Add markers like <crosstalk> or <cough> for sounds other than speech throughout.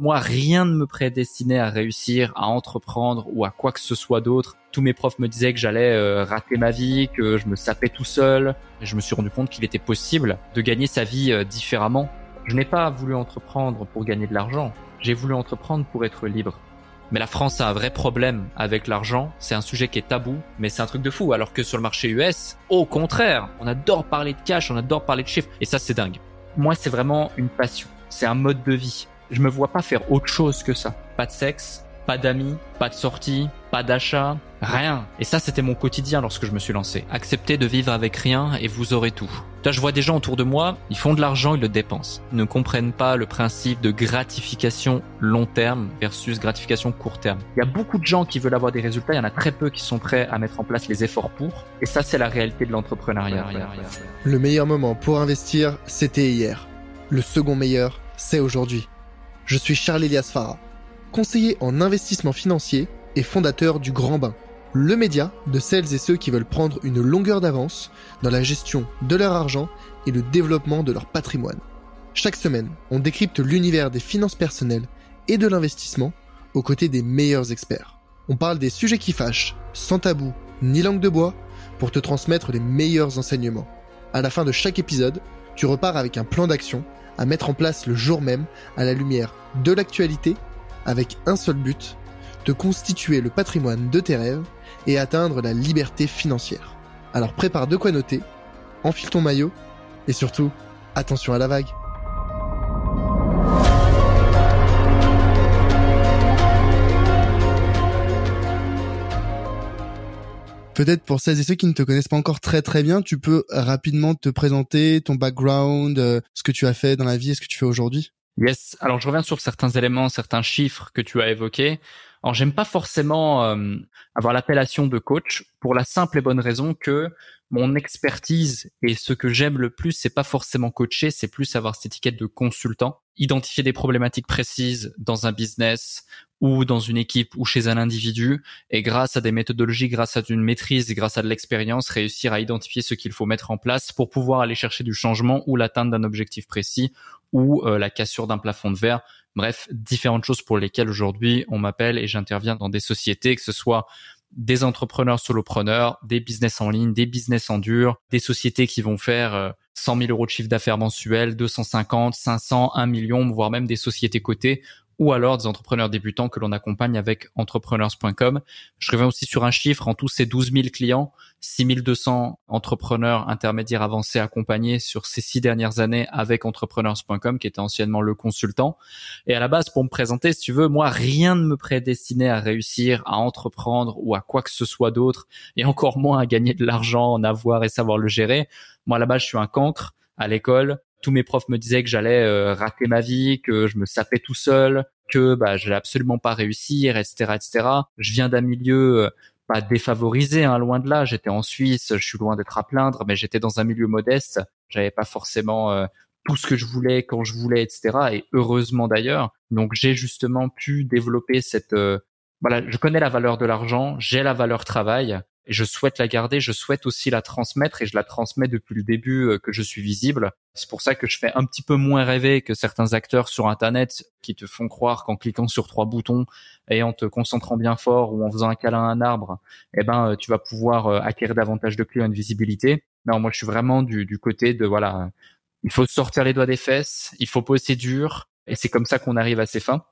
Moi, rien ne me prédestinait à réussir, à entreprendre ou à quoi que ce soit d'autre. Tous mes profs me disaient que j'allais euh, rater ma vie, que je me sapais tout seul. Et je me suis rendu compte qu'il était possible de gagner sa vie euh, différemment. Je n'ai pas voulu entreprendre pour gagner de l'argent. J'ai voulu entreprendre pour être libre. Mais la France a un vrai problème avec l'argent. C'est un sujet qui est tabou, mais c'est un truc de fou. Alors que sur le marché US, au contraire, on adore parler de cash, on adore parler de chiffres. Et ça, c'est dingue. Moi, c'est vraiment une passion. C'est un mode de vie. Je me vois pas faire autre chose que ça. Pas de sexe, pas d'amis, pas de sortie, pas d'achat, rien. Et ça, c'était mon quotidien lorsque je me suis lancé. Accepter de vivre avec rien et vous aurez tout. Là, je vois des gens autour de moi, ils font de l'argent, ils le dépensent. Ils ne comprennent pas le principe de gratification long terme versus gratification court terme. Il y a beaucoup de gens qui veulent avoir des résultats, il y en a très peu qui sont prêts à mettre en place les efforts pour. Et ça, c'est la réalité de l'entrepreneuriat. Le meilleur moment pour investir, c'était hier. Le second meilleur, c'est aujourd'hui. Je suis Charles Elias Farah, conseiller en investissement financier et fondateur du Grand Bain, le média de celles et ceux qui veulent prendre une longueur d'avance dans la gestion de leur argent et le développement de leur patrimoine. Chaque semaine, on décrypte l'univers des finances personnelles et de l'investissement aux côtés des meilleurs experts. On parle des sujets qui fâchent, sans tabou ni langue de bois, pour te transmettre les meilleurs enseignements. À la fin de chaque épisode, tu repars avec un plan d'action à mettre en place le jour même à la lumière de l'actualité avec un seul but, de constituer le patrimoine de tes rêves et atteindre la liberté financière. Alors prépare de quoi noter, enfile ton maillot et surtout, attention à la vague. Peut-être pour celles et ceux qui ne te connaissent pas encore très très bien, tu peux rapidement te présenter ton background, euh, ce que tu as fait dans la vie et ce que tu fais aujourd'hui. Yes. Alors je reviens sur certains éléments, certains chiffres que tu as évoqués. Alors j'aime pas forcément euh, avoir l'appellation de coach pour la simple et bonne raison que mon expertise et ce que j'aime le plus, c'est pas forcément coacher, c'est plus avoir cette étiquette de consultant, identifier des problématiques précises dans un business ou dans une équipe ou chez un individu et grâce à des méthodologies, grâce à une maîtrise grâce à de l'expérience, réussir à identifier ce qu'il faut mettre en place pour pouvoir aller chercher du changement ou l'atteinte d'un objectif précis ou euh, la cassure d'un plafond de verre. Bref, différentes choses pour lesquelles aujourd'hui on m'appelle et j'interviens dans des sociétés, que ce soit des entrepreneurs solopreneurs, des business en ligne, des business en dur, des sociétés qui vont faire 100 euh, 000 euros de chiffre d'affaires mensuel, 250, 500, 1 million, voire même des sociétés cotées ou alors des entrepreneurs débutants que l'on accompagne avec entrepreneurs.com. Je reviens aussi sur un chiffre, en tout ces 12 000 clients, 6 200 entrepreneurs intermédiaires avancés accompagnés sur ces six dernières années avec entrepreneurs.com qui était anciennement le consultant. Et à la base, pour me présenter, si tu veux, moi, rien ne me prédestinait à réussir, à entreprendre ou à quoi que ce soit d'autre, et encore moins à gagner de l'argent, en avoir et savoir le gérer. Moi, à la base, je suis un cancre à l'école tous mes profs me disaient que j'allais euh, rater ma vie, que je me sapais tout seul, que bah j'allais absolument pas réussir, etc., etc. Je viens d'un milieu euh, pas défavorisé, hein, loin de là. J'étais en Suisse, je suis loin d'être à plaindre, mais j'étais dans un milieu modeste. J'avais pas forcément euh, tout ce que je voulais quand je voulais, etc. Et heureusement d'ailleurs. Donc j'ai justement pu développer cette voilà, je connais la valeur de l'argent, j'ai la valeur travail et je souhaite la garder, je souhaite aussi la transmettre et je la transmets depuis le début euh, que je suis visible. C'est pour ça que je fais un petit peu moins rêver que certains acteurs sur Internet qui te font croire qu'en cliquant sur trois boutons et en te concentrant bien fort ou en faisant un câlin à un arbre, eh ben, euh, tu vas pouvoir euh, acquérir davantage de clients et de visibilité. Non, moi, je suis vraiment du, du côté de, voilà, il faut sortir les doigts des fesses, il faut poser dur et c'est comme ça qu'on arrive à ses fins.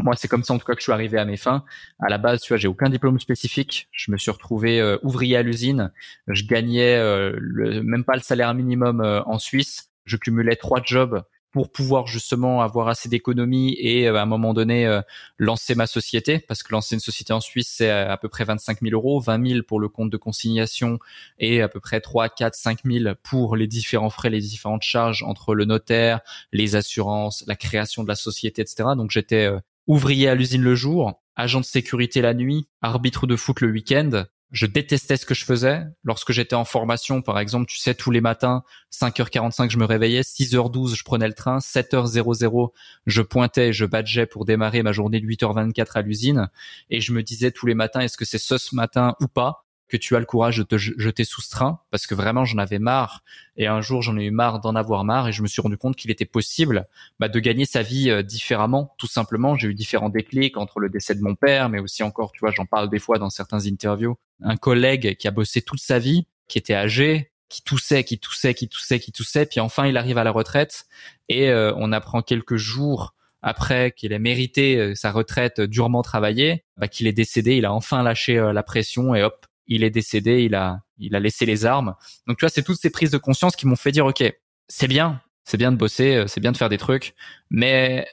Moi, c'est comme ça en tout cas que je suis arrivé à mes fins. À la base, tu vois, j'ai aucun diplôme spécifique. Je me suis retrouvé euh, ouvrier à l'usine. Je gagnais euh, le, même pas le salaire minimum euh, en Suisse. Je cumulais trois jobs pour pouvoir justement avoir assez d'économies et à un moment donné lancer ma société parce que lancer une société en Suisse c'est à, peu près 25 000 euros 20 000 pour le compte de consignation et à peu près 3 4 5 000 pour les différents frais les différentes charges entre le notaire les assurances la création de la société etc donc j'étais ouvrier à l'usine le jour, agent de sécurité la nuit, arbitre de foot le week-end. Je détestais ce que je faisais. Lorsque j'étais en formation, par exemple, tu sais, tous les matins, 5h45, je me réveillais, 6h12, je prenais le train, 7h00, je pointais, je badgeais pour démarrer ma journée de 8h24 à l'usine. Et je me disais tous les matins, est-ce que c'est ce, ce matin ou pas? Que tu as le courage de te jeter sous parce que vraiment j'en avais marre. Et un jour j'en ai eu marre d'en avoir marre et je me suis rendu compte qu'il était possible bah, de gagner sa vie euh, différemment tout simplement. J'ai eu différents déclics entre le décès de mon père mais aussi encore tu vois j'en parle des fois dans certains interviews. Un collègue qui a bossé toute sa vie qui était âgé qui toussait, qui toussait, qui toussait, qui toussait, puis enfin il arrive à la retraite. Et euh, on apprend quelques jours après qu'il ait mérité euh, sa retraite durement travaillée, bah, qu'il est décédé, il a enfin lâché la pression et hop, il est décédé, il a, il a laissé les armes. Donc tu vois, c'est toutes ces prises de conscience qui m'ont fait dire, ok, c'est bien, c'est bien de bosser, euh, c'est bien de faire des trucs, mais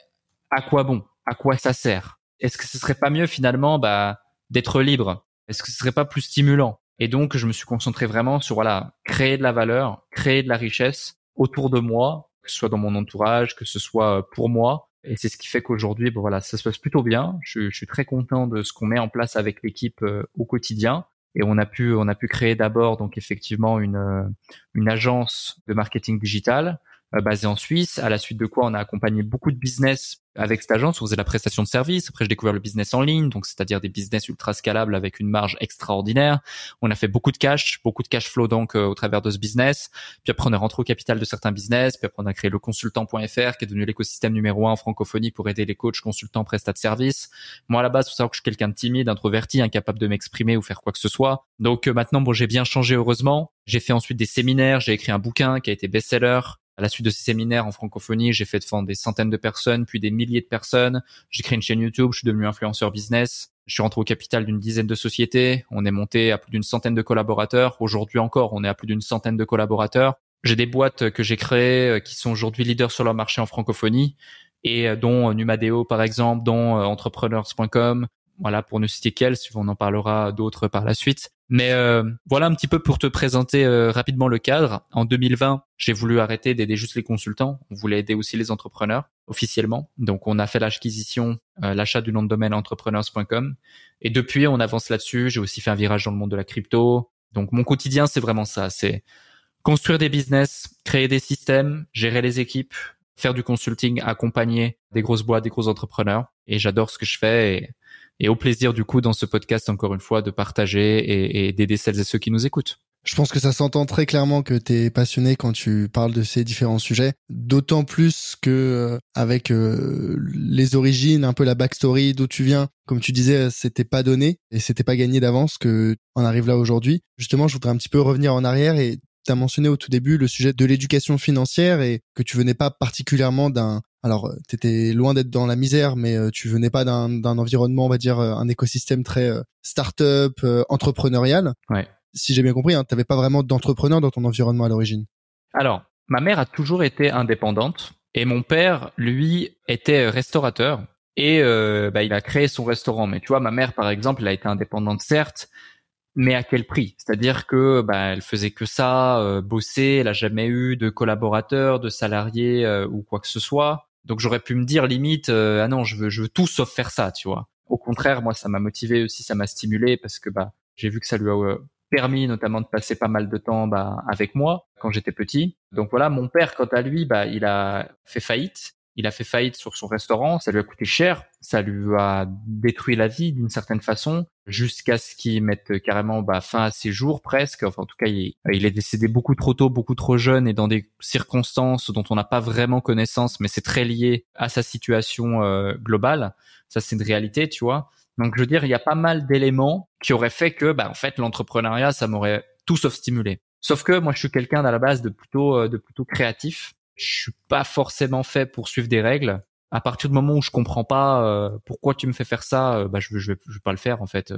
à quoi bon? À quoi ça sert? Est-ce que ce serait pas mieux finalement, bah, d'être libre? Est-ce que ce serait pas plus stimulant? Et donc, je me suis concentré vraiment sur voilà, créer de la valeur, créer de la richesse autour de moi, que ce soit dans mon entourage, que ce soit euh, pour moi. Et c'est ce qui fait qu'aujourd'hui, bon, voilà, ça se passe plutôt bien. Je, je suis très content de ce qu'on met en place avec l'équipe euh, au quotidien et on a pu on a pu créer d'abord donc effectivement une euh, une agence de marketing digital euh, basée en Suisse à la suite de quoi on a accompagné beaucoup de business avec cette agence, on faisait la prestation de service. Après, j'ai découvert le business en ligne, donc c'est-à-dire des business ultra scalables avec une marge extraordinaire. On a fait beaucoup de cash, beaucoup de cash flow donc euh, au travers de ce business. Puis après, on est rentré au capital de certains business. Puis après, on a créé le consultant.fr qui est devenu l'écosystème numéro un en francophonie pour aider les coachs, consultants, prestats de services. Moi, à la base, faut savoir que je suis quelqu'un de timide, introverti, incapable de m'exprimer ou faire quoi que ce soit. Donc euh, maintenant, bon, j'ai bien changé heureusement. J'ai fait ensuite des séminaires, j'ai écrit un bouquin qui a été best-seller. À la suite de ces séminaires en francophonie, j'ai fait de des centaines de personnes, puis des milliers de personnes. J'ai créé une chaîne YouTube, je suis devenu influenceur business. Je suis rentré au capital d'une dizaine de sociétés. On est monté à plus d'une centaine de collaborateurs. Aujourd'hui encore, on est à plus d'une centaine de collaborateurs. J'ai des boîtes que j'ai créées euh, qui sont aujourd'hui leaders sur leur marché en francophonie et euh, dont Numadeo par exemple, dont euh, entrepreneurs.com, voilà, pour ne citer qu'elle, si on en parlera d'autres par la suite. Mais euh, voilà un petit peu pour te présenter euh, rapidement le cadre. En 2020, j'ai voulu arrêter d'aider juste les consultants. On voulait aider aussi les entrepreneurs officiellement. Donc on a fait l'acquisition, euh, l'achat du nom de domaine entrepreneurs.com. Et depuis, on avance là-dessus. J'ai aussi fait un virage dans le monde de la crypto. Donc mon quotidien, c'est vraiment ça. C'est construire des business, créer des systèmes, gérer les équipes, faire du consulting, accompagner des grosses boîtes, des gros entrepreneurs. Et j'adore ce que je fais. Et au plaisir du coup dans ce podcast encore une fois de partager et, d'aider celles et ceux qui nous écoutent. Je pense que ça s'entend très clairement que tu es passionné quand tu parles de ces différents sujets, d'autant plus que euh, avec euh, les origines, un peu la backstory d'où tu viens, comme tu disais, c'était pas donné et c'était pas gagné d'avance que on arrive là aujourd'hui. Justement, je voudrais un petit peu revenir en arrière et tu as mentionné au tout début le sujet de l'éducation financière et que tu venais pas particulièrement d'un alors, euh, tu étais loin d'être dans la misère, mais euh, tu venais pas d'un environnement, on va dire, euh, un écosystème très start-up, entrepreneurial. Ouais. Si j'ai bien compris, hein, tu n'avais pas vraiment d'entrepreneur dans ton environnement à l'origine. Alors, ma mère a toujours été indépendante et mon père, lui, était restaurateur et bah, il a créé son restaurant. Mais tu vois, ma mère, par exemple, elle a été indépendante, certes, mais à quel prix? C'est-à-dire que bah, elle faisait que ça, bosser, elle a jamais eu de collaborateurs, de salariés ou quoi que ce soit. Donc j'aurais pu me dire limite euh, ah non je veux je veux tout sauf faire ça tu vois. Au contraire moi ça m'a motivé aussi ça m'a stimulé parce que bah j'ai vu que ça lui a euh, permis notamment de passer pas mal de temps bah, avec moi quand j'étais petit. Donc voilà mon père quant à lui bah il a fait faillite il a fait faillite sur son restaurant, ça lui a coûté cher, ça lui a détruit la vie d'une certaine façon, jusqu'à ce qu'il mette carrément bah, fin à ses jours presque. Enfin, en tout cas, il, est décédé beaucoup trop tôt, beaucoup trop jeune et dans des circonstances dont on n'a pas vraiment connaissance, mais c'est très lié à sa situation euh, globale. Ça, c'est une réalité, tu vois. Donc, je veux dire, il y a pas mal d'éléments qui auraient fait que, bah, en fait, l'entrepreneuriat, ça m'aurait tout sauf stimulé. Sauf que moi, je suis quelqu'un à la base de plutôt, euh, de plutôt créatif je suis pas forcément fait pour suivre des règles. À partir du moment où je comprends pas euh, pourquoi tu me fais faire ça, euh, bah je, je, vais, je vais pas le faire en fait.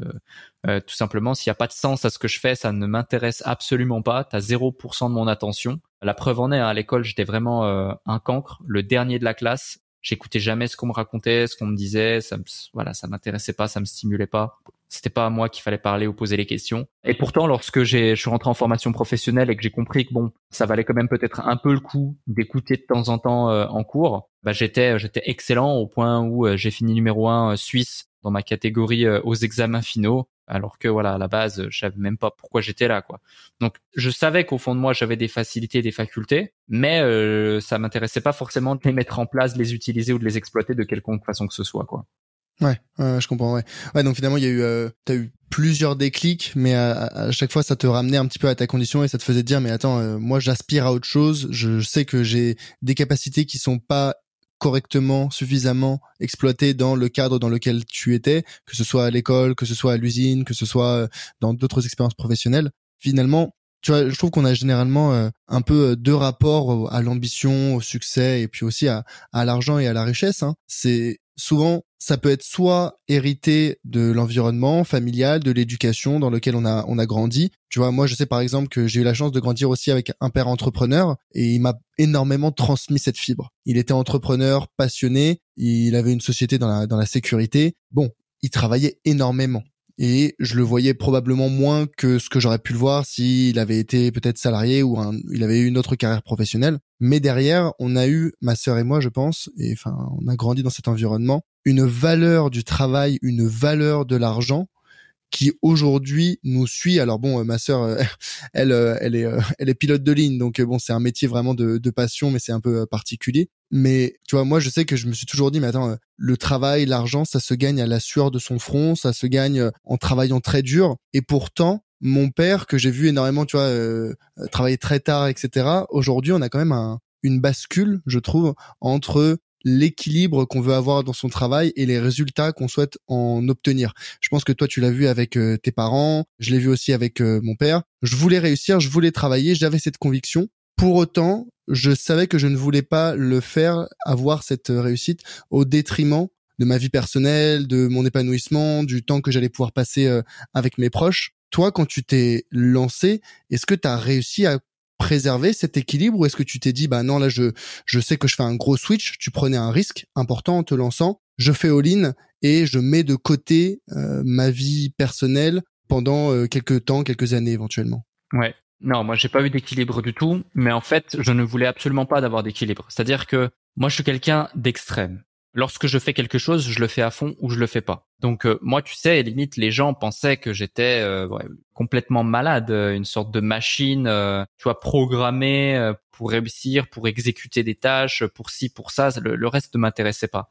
Euh, tout simplement, s'il y a pas de sens à ce que je fais, ça ne m'intéresse absolument pas. T'as 0% de mon attention. La preuve en est, hein, à l'école, j'étais vraiment un cancre, le dernier de la classe. J'écoutais jamais ce qu'on me racontait, ce qu'on me disait. Ça me, voilà, ça m'intéressait pas, ça me stimulait pas. C'était pas à moi qu'il fallait parler ou poser les questions. Et pourtant, lorsque je suis rentré en formation professionnelle et que j'ai compris que bon, ça valait quand même peut-être un peu le coup d'écouter de temps en temps euh, en cours, bah j'étais, j'étais excellent au point où euh, j'ai fini numéro un euh, suisse dans ma catégorie aux examens finaux. Alors que voilà, à la base, je savais même pas pourquoi j'étais là, quoi. Donc, je savais qu'au fond de moi, j'avais des facilités, des facultés, mais euh, ça m'intéressait pas forcément de les mettre en place, de les utiliser ou de les exploiter de quelconque façon que ce soit, quoi. Ouais, je comprends. Ouais. ouais. Donc finalement, il y a eu, euh, t'as eu plusieurs déclics, mais à, chaque fois, ça te ramenait un petit peu à ta condition et ça te faisait dire, mais attends, euh, moi, j'aspire à autre chose. Je sais que j'ai des capacités qui sont pas correctement, suffisamment exploitées dans le cadre dans lequel tu étais, que ce soit à l'école, que ce soit à l'usine, que ce soit euh, dans d'autres expériences professionnelles. Finalement, tu vois, je trouve qu'on a généralement euh, un peu deux rapports à l'ambition, au succès et puis aussi à, à l'argent et à la richesse. Hein. C'est souvent ça peut être soit hérité de l'environnement familial, de l'éducation dans lequel on a on a grandi. Tu vois, moi je sais par exemple que j'ai eu la chance de grandir aussi avec un père entrepreneur et il m'a énormément transmis cette fibre. Il était entrepreneur, passionné, il avait une société dans la dans la sécurité. Bon, il travaillait énormément et je le voyais probablement moins que ce que j'aurais pu le voir s'il avait été peut-être salarié ou il avait eu une autre carrière professionnelle. Mais derrière, on a eu, ma sœur et moi, je pense, et enfin, on a grandi dans cet environnement, une valeur du travail, une valeur de l'argent qui aujourd'hui nous suit. Alors bon, euh, ma sœur, euh, <laughs> elle, euh, elle est, elle est pilote de ligne, donc bon, c'est un métier vraiment de, de passion, mais c'est un peu particulier. Mais tu vois, moi, je sais que je me suis toujours dit, mais attends, le travail, l'argent, ça se gagne à la sueur de son front, ça se gagne en travaillant très dur. Et pourtant, mon père, que j'ai vu énormément, tu vois, travailler très tard, etc. Aujourd'hui, on a quand même un, une bascule, je trouve, entre l'équilibre qu'on veut avoir dans son travail et les résultats qu'on souhaite en obtenir. Je pense que toi tu l'as vu avec euh, tes parents, je l'ai vu aussi avec euh, mon père. Je voulais réussir, je voulais travailler, j'avais cette conviction. Pour autant, je savais que je ne voulais pas le faire avoir cette euh, réussite au détriment de ma vie personnelle, de mon épanouissement, du temps que j'allais pouvoir passer avec mes proches. Toi, quand tu t'es lancé, est-ce que tu as réussi à préserver cet équilibre ou est-ce que tu t'es dit bah non là je je sais que je fais un gros switch tu prenais un risque important en te lançant je fais all-in et je mets de côté euh, ma vie personnelle pendant euh, quelques temps quelques années éventuellement? Ouais. Non moi j'ai pas eu d'équilibre du tout mais en fait je ne voulais absolument pas d'avoir d'équilibre. C'est-à-dire que moi je suis quelqu'un d'extrême lorsque je fais quelque chose, je le fais à fond ou je le fais pas. Donc euh, moi, tu sais, limite les gens pensaient que j'étais euh, complètement malade, euh, une sorte de machine, tu vois, programmée pour réussir, pour exécuter des tâches, pour ci, pour ça. Le, le reste ne m'intéressait pas.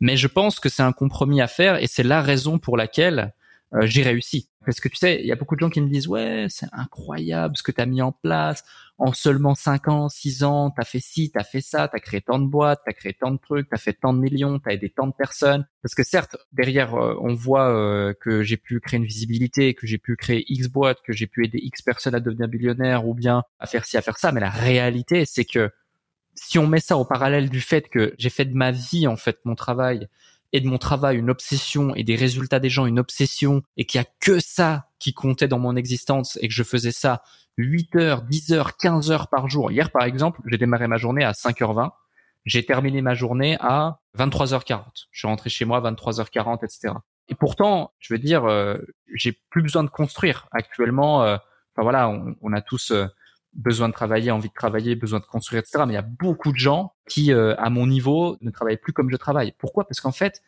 Mais je pense que c'est un compromis à faire et c'est la raison pour laquelle j'ai réussi. Parce que tu sais, il y a beaucoup de gens qui me disent ouais, c'est incroyable ce que tu as mis en place. En seulement 5 ans, 6 ans, tu as fait ci, tu as fait ça, tu as créé tant de boîtes, tu as créé tant de trucs, tu as fait tant de millions, tu as aidé tant de personnes. Parce que certes, derrière, euh, on voit euh, que j'ai pu créer une visibilité, que j'ai pu créer X boîtes, que j'ai pu aider X personnes à devenir millionnaires ou bien à faire ci, à faire ça. Mais la réalité, c'est que si on met ça au parallèle du fait que j'ai fait de ma vie, en fait, mon travail, et de mon travail une obsession et des résultats des gens une obsession et qu'il y a que ça qui comptait dans mon existence et que je faisais ça 8 heures, 10 heures, 15 heures par jour. Hier, par exemple, j'ai démarré ma journée à 5h20. J'ai terminé ma journée à 23h40. Je suis rentré chez moi à 23h40, etc. Et pourtant, je veux dire, euh, j'ai plus besoin de construire actuellement. Euh, voilà, on, on a tous euh, besoin de travailler, envie de travailler, besoin de construire, etc. Mais il y a beaucoup de gens qui, euh, à mon niveau, ne travaillent plus comme je travaille. Pourquoi? Parce qu'en fait,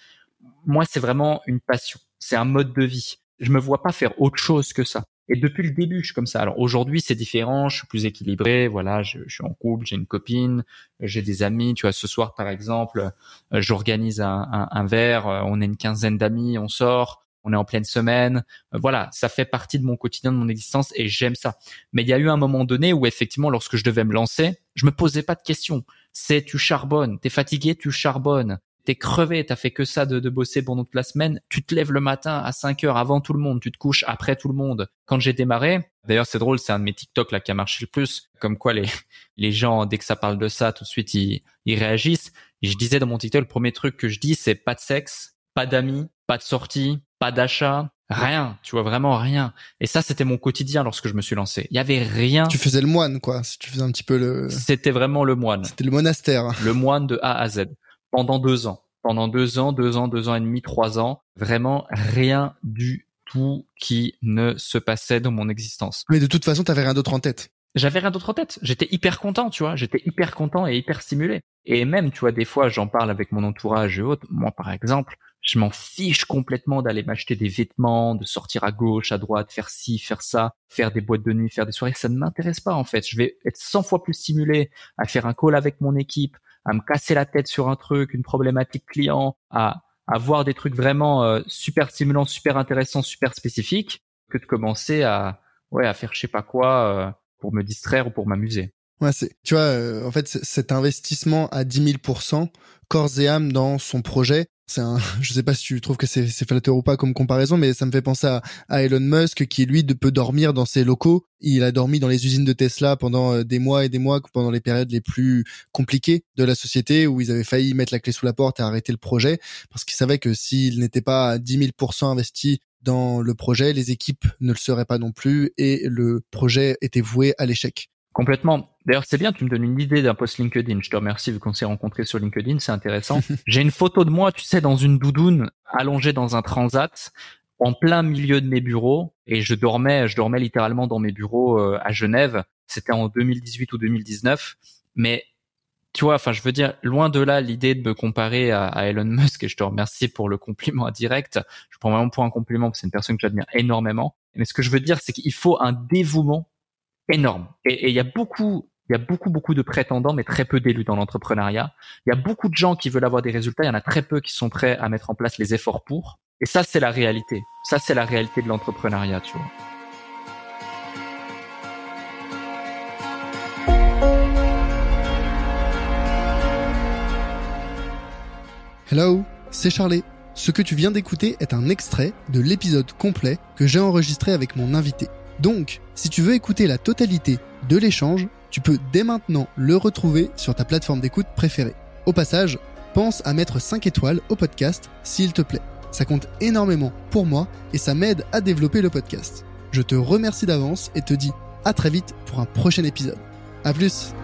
moi, c'est vraiment une passion. C'est un mode de vie. Je me vois pas faire autre chose que ça. Et depuis le début, je suis comme ça. Alors aujourd'hui, c'est différent. Je suis plus équilibré. Voilà, je, suis en couple, j'ai une copine, j'ai des amis. Tu vois, ce soir, par exemple, euh, j'organise un, un, un verre. Euh, on est une quinzaine d'amis, on sort on est en pleine semaine. Euh, voilà, ça fait partie de mon quotidien, de mon existence et j'aime ça. Mais il y a eu un moment donné où effectivement, lorsque je devais me lancer, je me posais pas de questions. C'est tu charbonnes, t'es fatigué, tu charbonnes. T'es crevé, t'as fait que ça de, de bosser pendant toute la semaine. Tu te lèves le matin à 5 heures avant tout le monde, tu te couches après tout le monde. Quand j'ai démarré, d'ailleurs c'est drôle, c'est un de mes TikTok là qui a marché le plus. Comme quoi les <laughs> les gens dès que ça parle de ça, tout de suite ils, ils réagissent. Je disais dans mon TikTok, le premier truc que je dis c'est pas de sexe, pas d'amis, pas de sortie, pas d'achat, rien, tu vois vraiment rien. Et ça, c'était mon quotidien lorsque je me suis lancé. Il y avait rien. Tu faisais le moine, quoi. Tu faisais un petit peu le. C'était vraiment le moine. C'était le monastère. Le moine de A à Z pendant deux ans. Pendant deux ans, deux ans, deux ans et demi, trois ans, vraiment rien du tout qui ne se passait dans mon existence. Mais de toute façon, t'avais rien d'autre en tête. J'avais rien d'autre en tête. J'étais hyper content, tu vois. J'étais hyper content et hyper stimulé. Et même, tu vois, des fois, j'en parle avec mon entourage et autres. Moi, par exemple, je m'en fiche complètement d'aller m'acheter des vêtements, de sortir à gauche, à droite, faire ci, faire ça, faire des boîtes de nuit, faire des soirées. Ça ne m'intéresse pas, en fait. Je vais être 100 fois plus stimulé à faire un call avec mon équipe, à me casser la tête sur un truc, une problématique client, à à voir des trucs vraiment euh, super stimulants, super intéressants, super spécifiques, que de commencer à ouais à faire je sais pas quoi euh, pour me distraire ou pour m'amuser. Ouais, c'est tu vois euh, en fait cet investissement à 10 000% corps et âme dans son projet, c'est un, <laughs> je sais pas si tu trouves que c'est, flatteur ou pas comme comparaison, mais ça me fait penser à, Elon Musk qui lui peut dormir dans ses locaux. Il a dormi dans les usines de Tesla pendant euh, des mois et des mois, pendant les périodes les plus compliquées de la société où ils avaient failli mettre la clé sous la porte et arrêter le projet parce qu'ils savaient que s'il n'était pas à 10 000% investi dans le projet, les équipes ne le seraient pas non plus et le projet était voué à l'échec. Complètement. D'ailleurs, c'est bien, tu me donnes une idée d'un post LinkedIn. Je te remercie vu qu'on s'est rencontrés sur LinkedIn, c'est intéressant. <laughs> J'ai une photo de moi, tu sais, dans une doudoune, allongée dans un transat, en plein milieu de mes bureaux, et je dormais, je dormais littéralement dans mes bureaux euh, à Genève. C'était en 2018 ou 2019. Mais tu vois, enfin, je veux dire, loin de là l'idée de me comparer à, à, Elon Musk, et je te remercie pour le compliment <laughs> indirect. Je prends vraiment pour un compliment, parce que c'est une personne que j'admire énormément. Mais ce que je veux dire, c'est qu'il faut un dévouement énorme. Et il y a beaucoup, il y a beaucoup, beaucoup de prétendants, mais très peu d'élus dans l'entrepreneuriat. Il y a beaucoup de gens qui veulent avoir des résultats. Il y en a très peu qui sont prêts à mettre en place les efforts pour. Et ça, c'est la réalité. Ça, c'est la réalité de l'entrepreneuriat, tu vois. Hello, c'est Charlie. Ce que tu viens d'écouter est un extrait de l'épisode complet que j'ai enregistré avec mon invité. Donc, si tu veux écouter la totalité de l'échange, tu peux dès maintenant le retrouver sur ta plateforme d'écoute préférée. Au passage, pense à mettre 5 étoiles au podcast s'il te plaît. Ça compte énormément pour moi et ça m'aide à développer le podcast. Je te remercie d'avance et te dis à très vite pour un prochain épisode. A plus